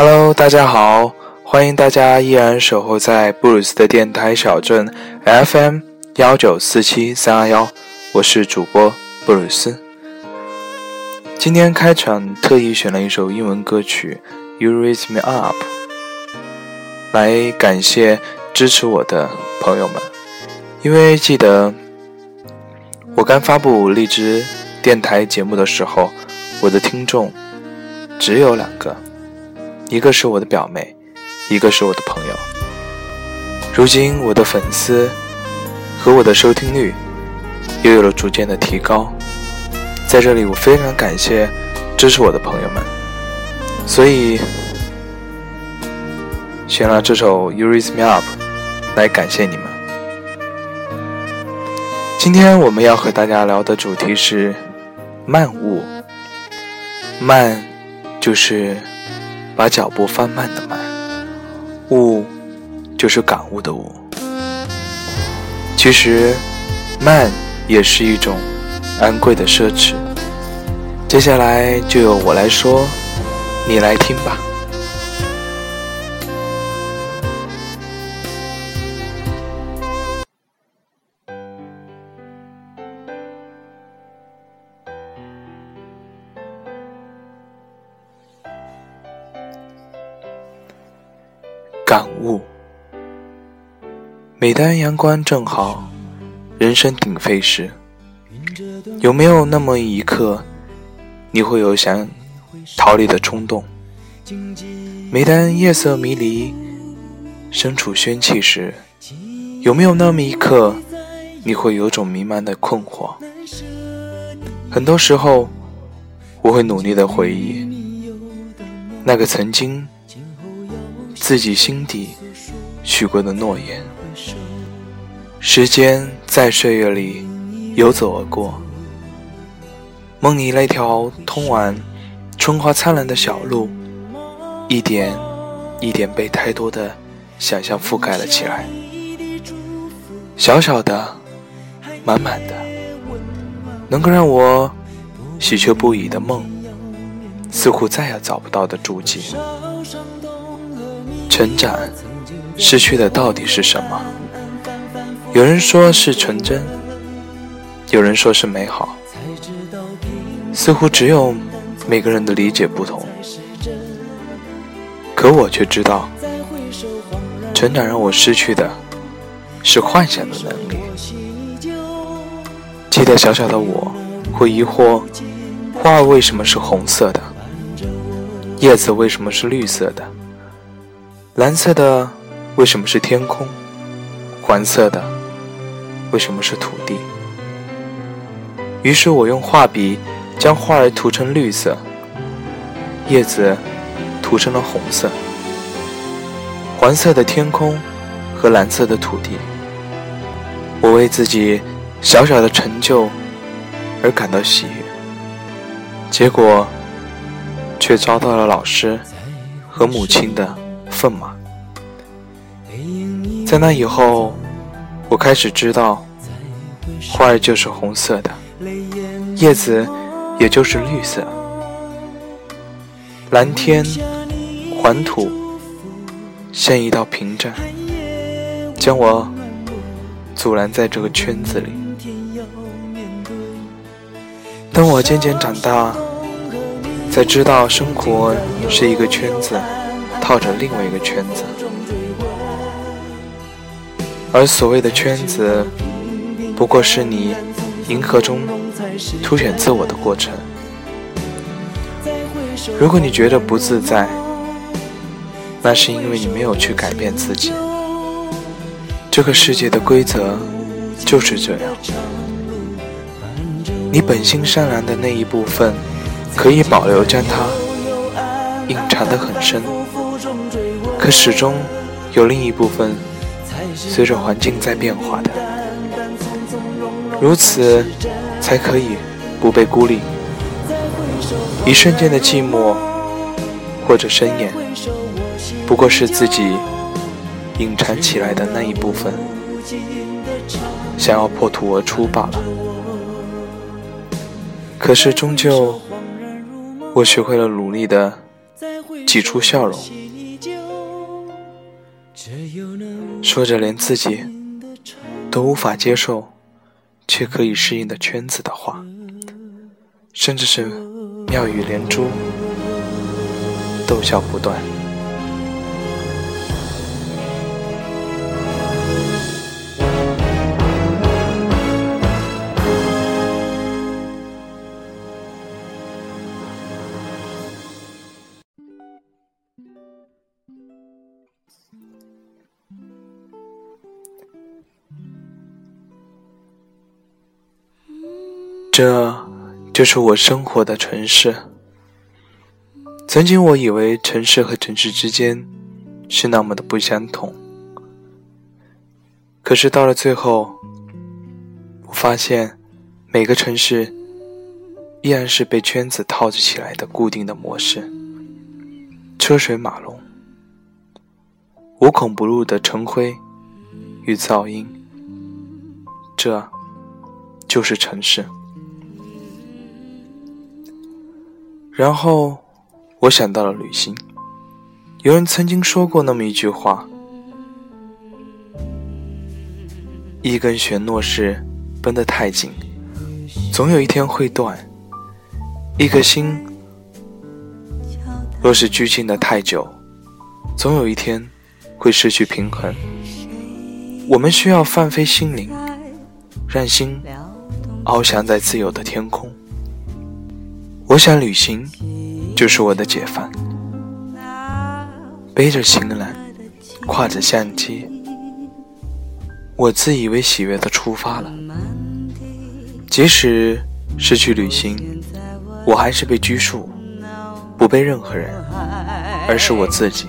Hello，大家好，欢迎大家依然守候在布鲁斯的电台小镇 FM 幺九四七三二幺，我是主播布鲁斯。今天开场特意选了一首英文歌曲《You Raise Me Up》，来感谢支持我的朋友们，因为记得我刚发布荔枝电台节目的时候，我的听众只有两个。一个是我的表妹，一个是我的朋友。如今我的粉丝和我的收听率又有了逐渐的提高，在这里我非常感谢支持我的朋友们，所以选了这首《You Raise Me Up》来感谢你们。今天我们要和大家聊的主题是慢悟，慢就是。把脚步放慢的慢，悟就是感悟的悟。其实，慢也是一种昂贵的奢侈。接下来就由我来说，你来听吧。感悟。每当阳光正好，人声鼎沸时，有没有那么一刻，你会有想逃离的冲动？每当夜色迷离，身处喧气时，有没有那么一刻，你会有种迷茫的困惑？很多时候，我会努力的回忆那个曾经。自己心底许过的诺言，时间在岁月里游走而过，梦里那条通往春花灿烂的小路，一点一点被太多的想象覆盖了起来。小小的，满满的，能够让我喜鹊不已的梦，似乎再也找不到的足迹。成长，失去的到底是什么？有人说是纯真，有人说是美好，似乎只有每个人的理解不同。可我却知道，成长让我失去的是幻想的能力。记得小小的我会疑惑：花为什么是红色的？叶子为什么是绿色的？蓝色的为什么是天空？黄色的为什么是土地？于是我用画笔将花儿涂成绿色，叶子涂成了红色，黄色的天空和蓝色的土地。我为自己小小的成就而感到喜悦，结果却遭到了老师和母亲的。愤骂。在那以后，我开始知道，花儿就是红色的，叶子也就是绿色，蓝天、黄土像一道屏障，将我阻拦在这个圈子里。当我渐渐长大，才知道生活是一个圈子。套着另外一个圈子，而所谓的圈子，不过是你银河中凸显自我的过程。如果你觉得不自在，那是因为你没有去改变自己。这个世界的规则就是这样，你本性善良的那一部分，可以保留，将它隐藏得很深。可始终有另一部分随着环境在变化的，如此才可以不被孤立。一瞬间的寂寞或者深夜，不过是自己隐藏起来的那一部分，想要破土而出罢了。可是终究，我学会了努力的挤出笑容，说着连自己都无法接受却可以适应的圈子的话，甚至是妙语连珠，逗笑不断。就是我生活的城市。曾经我以为城市和城市之间是那么的不相同，可是到了最后，我发现每个城市依然是被圈子套着起来的固定的模式，车水马龙，无孔不入的尘灰与噪音，这就是城市。然后，我想到了旅行。有人曾经说过那么一句话：“一根弦若是绷得太紧，总有一天会断；一颗心若是拘禁的太久，总有一天会失去平衡。”我们需要放飞心灵，让心翱翔在自由的天空。我想旅行，就是我的解放。背着行囊，挎着相机，我自以为喜悦的出发了。即使是去旅行，我还是被拘束，不被任何人，而是我自己。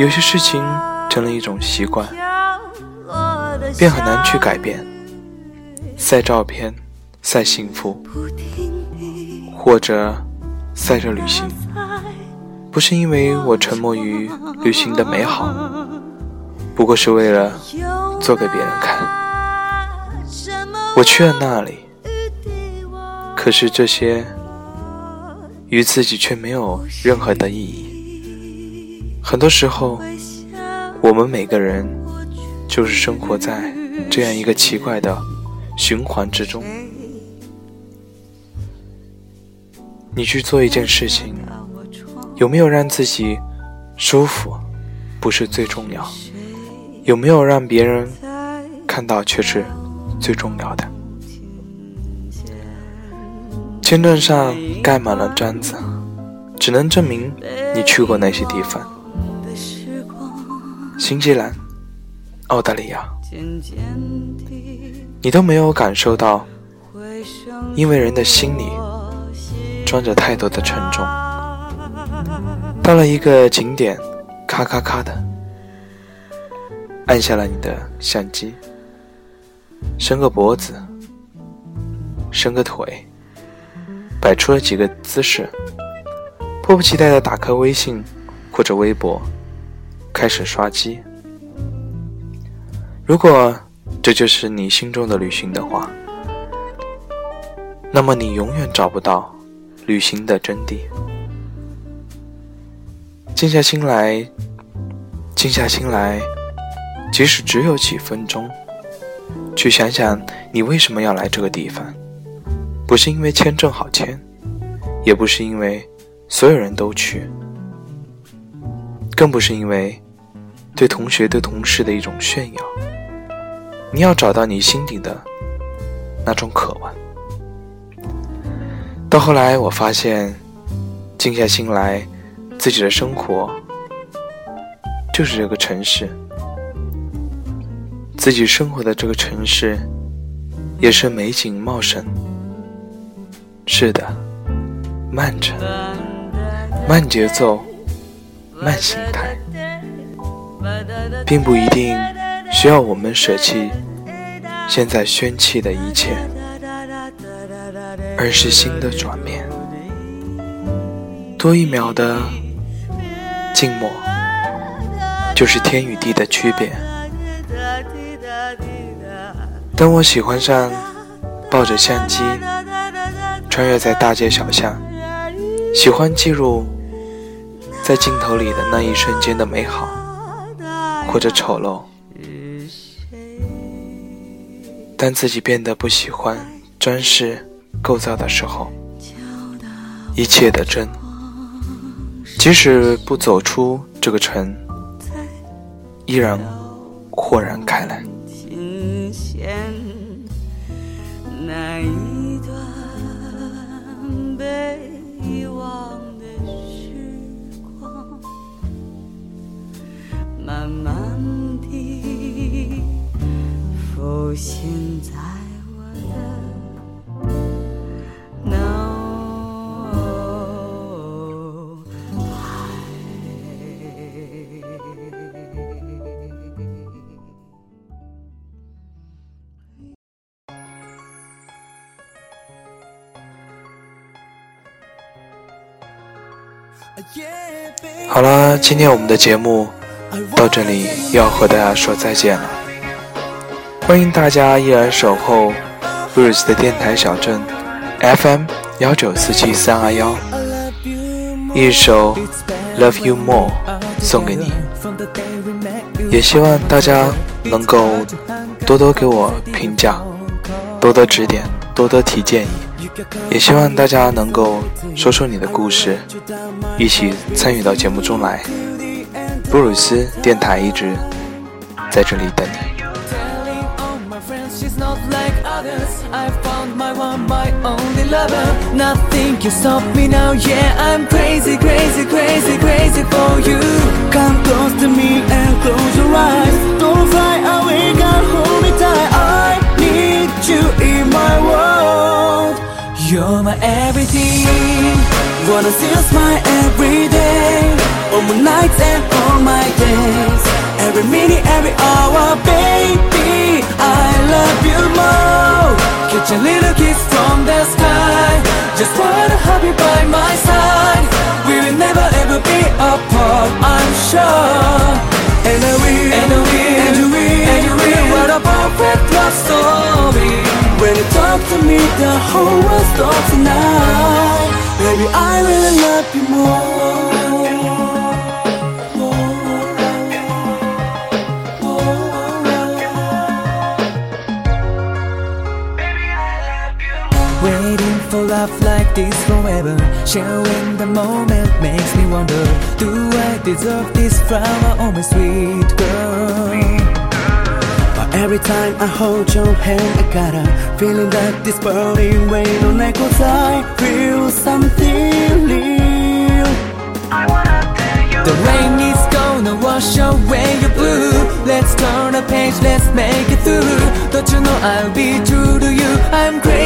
有些事情成了一种习惯，便很难去改变。晒照片，晒幸福。或者，赛着旅行，不是因为我沉默于旅行的美好，不过是为了做给别人看。我去了那里，可是这些与自己却没有任何的意义。很多时候，我们每个人就是生活在这样一个奇怪的循环之中。你去做一件事情，有没有让自己舒服，不是最重要；有没有让别人看到，却是最重要的。签证上盖满了章子，只能证明你去过那些地方：新西兰、澳大利亚，你都没有感受到，因为人的心里。装着太多的沉重，到了一个景点，咔咔咔的按下了你的相机，伸个脖子，伸个腿，摆出了几个姿势，迫不及待的打开微信或者微博，开始刷机。如果这就是你心中的旅行的话，那么你永远找不到。旅行的真谛。静下心来，静下心来，即使只有几分钟，去想想你为什么要来这个地方。不是因为签证好签，也不是因为所有人都去，更不是因为对同学、对同事的一种炫耀。你要找到你心底的那种渴望。到后来，我发现，静下心来，自己的生活就是这个城市，自己生活的这个城市也是美景茂盛。是的，慢着，慢节奏，慢心态，并不一定需要我们舍弃现在喧气的一切。而是心的转变，多一秒的静默，就是天与地的区别。当我喜欢上抱着相机穿越在大街小巷，喜欢记录在镜头里的那一瞬间的美好，或者丑陋。当自己变得不喜欢装饰构造的时候，一切的真，即使不走出这个城，依然豁然开来。好了，今天我们的节目到这里要和大家说再见了。欢迎大家依然守候 Bruce 的电台小镇 FM 幺九四七三二幺，一首 Love You More 送给你。也希望大家能够多多给我评价，多多指点，多多提建议。也希望大家能够说出你的故事，一起参与到节目中来。布鲁斯电台一直在这里等你。You're my everything. Wanna see smile every day. All my nights and all my days. Every minute, every hour, baby I love you more. Catch a little kiss from the stops tonight. Baby, I really love you more. Waiting for love like this forever. Sharing the moment makes me wonder Do I deserve this flower, oh my sweet girl Every time I hold your hand, I got a feeling that this burning rain on echo I feel something real. I wanna tell you. The rain is gonna wash away your blue. Let's turn a page, let's make it through. Don't you know I'll be true to you? I'm crazy,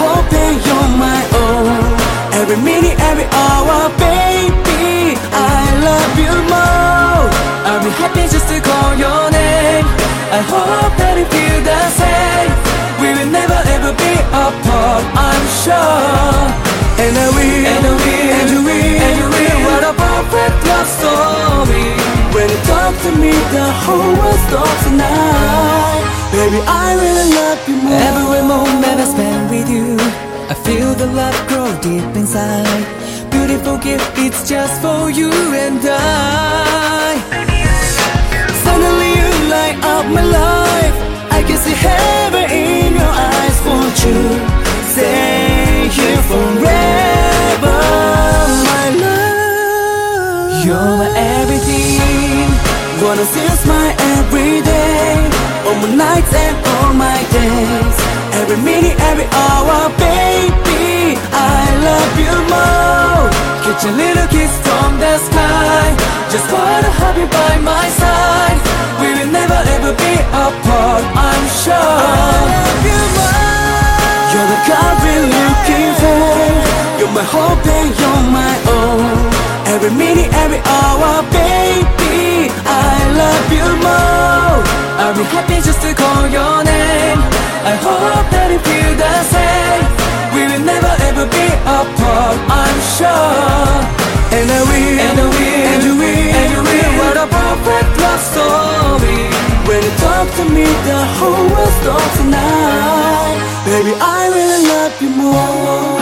And you're my own. Every minute, every hour, baby I love you more. I'll be happy just to call your name. I hope that you feel the same. We will never ever be apart, I'm sure. And I will, and I will, and you will, and you will. What a perfect love story. When you talk to me, the whole world stops tonight Baby, I really love you more. Every moment I the love grow deep inside. Beautiful gift, it's just for you and I. Suddenly you light up my life. I can see heaven in your eyes. Won't you stay here forever, my love? You're my everything. Wanna see you smile every day. All my nights and all my days. Every minute, every hour, love you more Catch a little kiss from the sky. Just wanna have you by my side. We will never ever be apart, I'm sure. I love you more You're the girl we're looking for. You're my hope and you're my own. Every minute, every hour, baby I love you more I'll be happy just to call your name. I hope that you feel the same could be a part, I'm sure. And I will, and I will, and you will, and you will. What a perfect love story. When you talk to me, the whole world stops tonight. Baby, I really love you more.